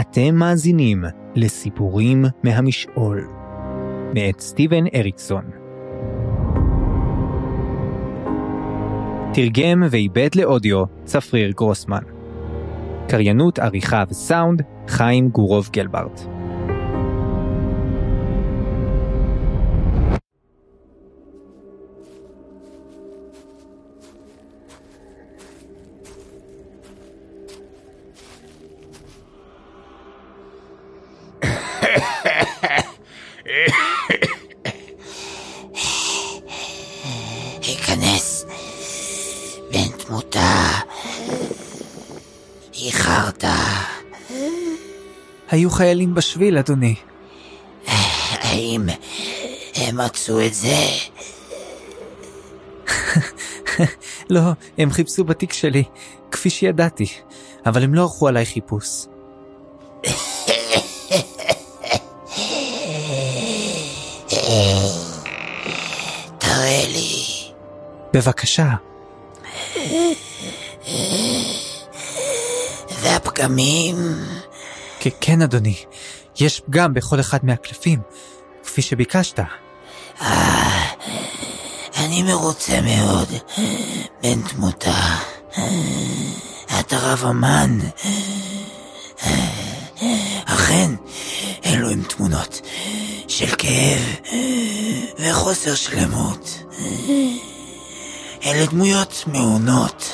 אתם מאזינים לסיפורים מהמשעול, מאת סטיבן אריקסון. תרגם ועיבד לאודיו צפריר גרוסמן. קריינות עריכה וסאונד חיים גורוב גלברט. היכנס, בן תמותה. איחרת. היו חיילים בשביל, אדוני. האם הם מצאו את זה? לא, הם חיפשו בתיק שלי, כפי שידעתי, אבל הם לא ערכו עליי חיפוש. תראה לי. בבקשה. והפגמים? כן, כן, אדוני. יש פגם בכל אחד מהקלפים, כפי שביקשת. אני מרוצה מאוד, בן תמותה. אתה רב אמן. אכן, הם תמונות של כאב וחוסר שלמות. אלה דמויות מעונות,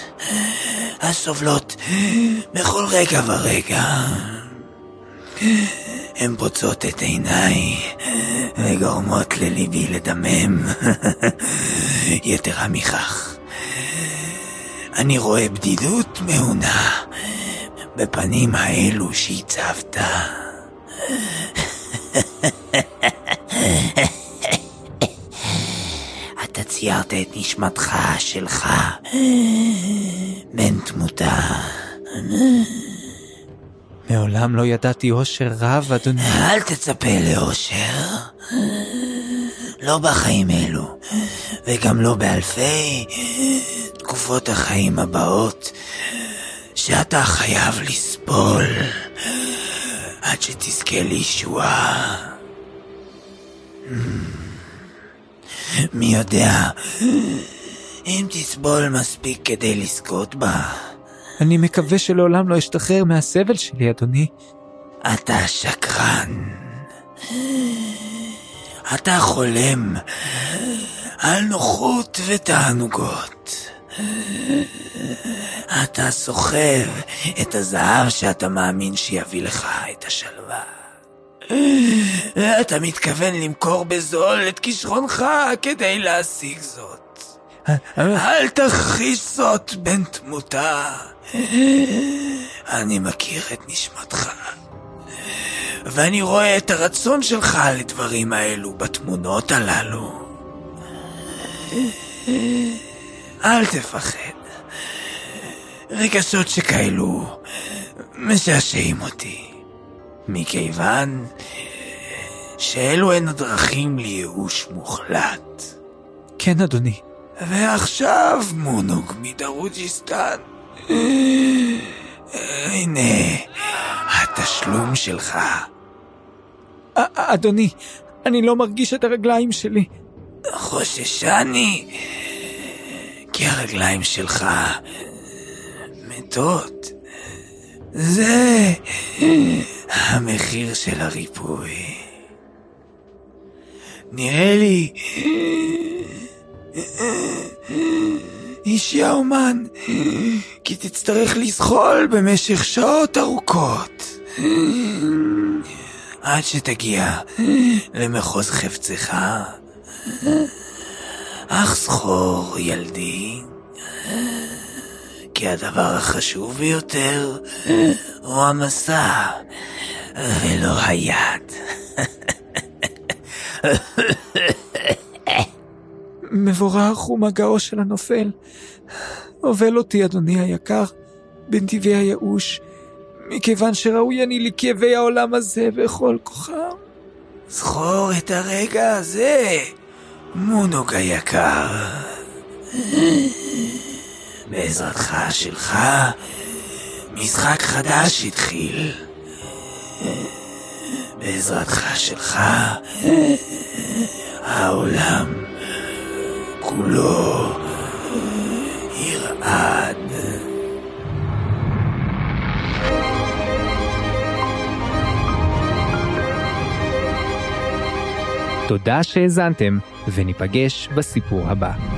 הסובלות בכל רגע ורגע. הן פוצעות את עיניי וגורמות לליבי לדמם. יתרה מכך, אני רואה בדידות מעונה בפנים האלו שהצבת. אתה ציירת את נשמתך שלך, בן תמותה. מעולם לא ידעתי אושר רב, אדוני. אל תצפה לאושר. לא בחיים אלו, וגם לא באלפי תקופות החיים הבאות, שאתה חייב לסבול עד שתזכה לישועה. מי יודע אם תסבול מספיק כדי לזכות בה. אני מקווה שלעולם לא אשתחרר מהסבל שלי, אדוני. אתה שקרן. אתה חולם על נוחות ותענוגות. אתה סוחב את הזהב שאתה מאמין שיביא לך את השלווה. אתה מתכוון למכור בזול את כישרונך כדי להשיג זאת. אל תכחיש זאת, בן תמותה. אני מכיר את נשמתך. ואני רואה את הרצון שלך לדברים האלו בתמונות הללו. אל תפחד. רגשות שכאלו משעשעים אותי, מכיוון שאלו הן הדרכים לייאוש מוחלט. כן, אדוני. ועכשיו, מונוג מדרוג'יסטן. הנה, התשלום שלך. אדוני, אני לא מרגיש את הרגליים שלי. חוששני, כי הרגליים שלך מתות. זה המחיר של הריפוי. נראה לי איש יאומן, כי תצטרך לזחול במשך שעות ארוכות. עד שתגיע למחוז חפצך. אך זכור, ילדי, כי הדבר החשוב ביותר הוא המסע ולא היד. מבורך הוא מגעו של הנופל. הובל אותי, אדוני היקר, בנתיבי הייאוש, מכיוון שראוי אני לכאבי העולם הזה בכל כוחם. זכור את הרגע הזה, מונוג היקר. בעזרתך שלך, משחק חדש התחיל. בעזרתך שלך, העולם כולו ירעד. תודה שהאזנתם, וניפגש בסיפור הבא.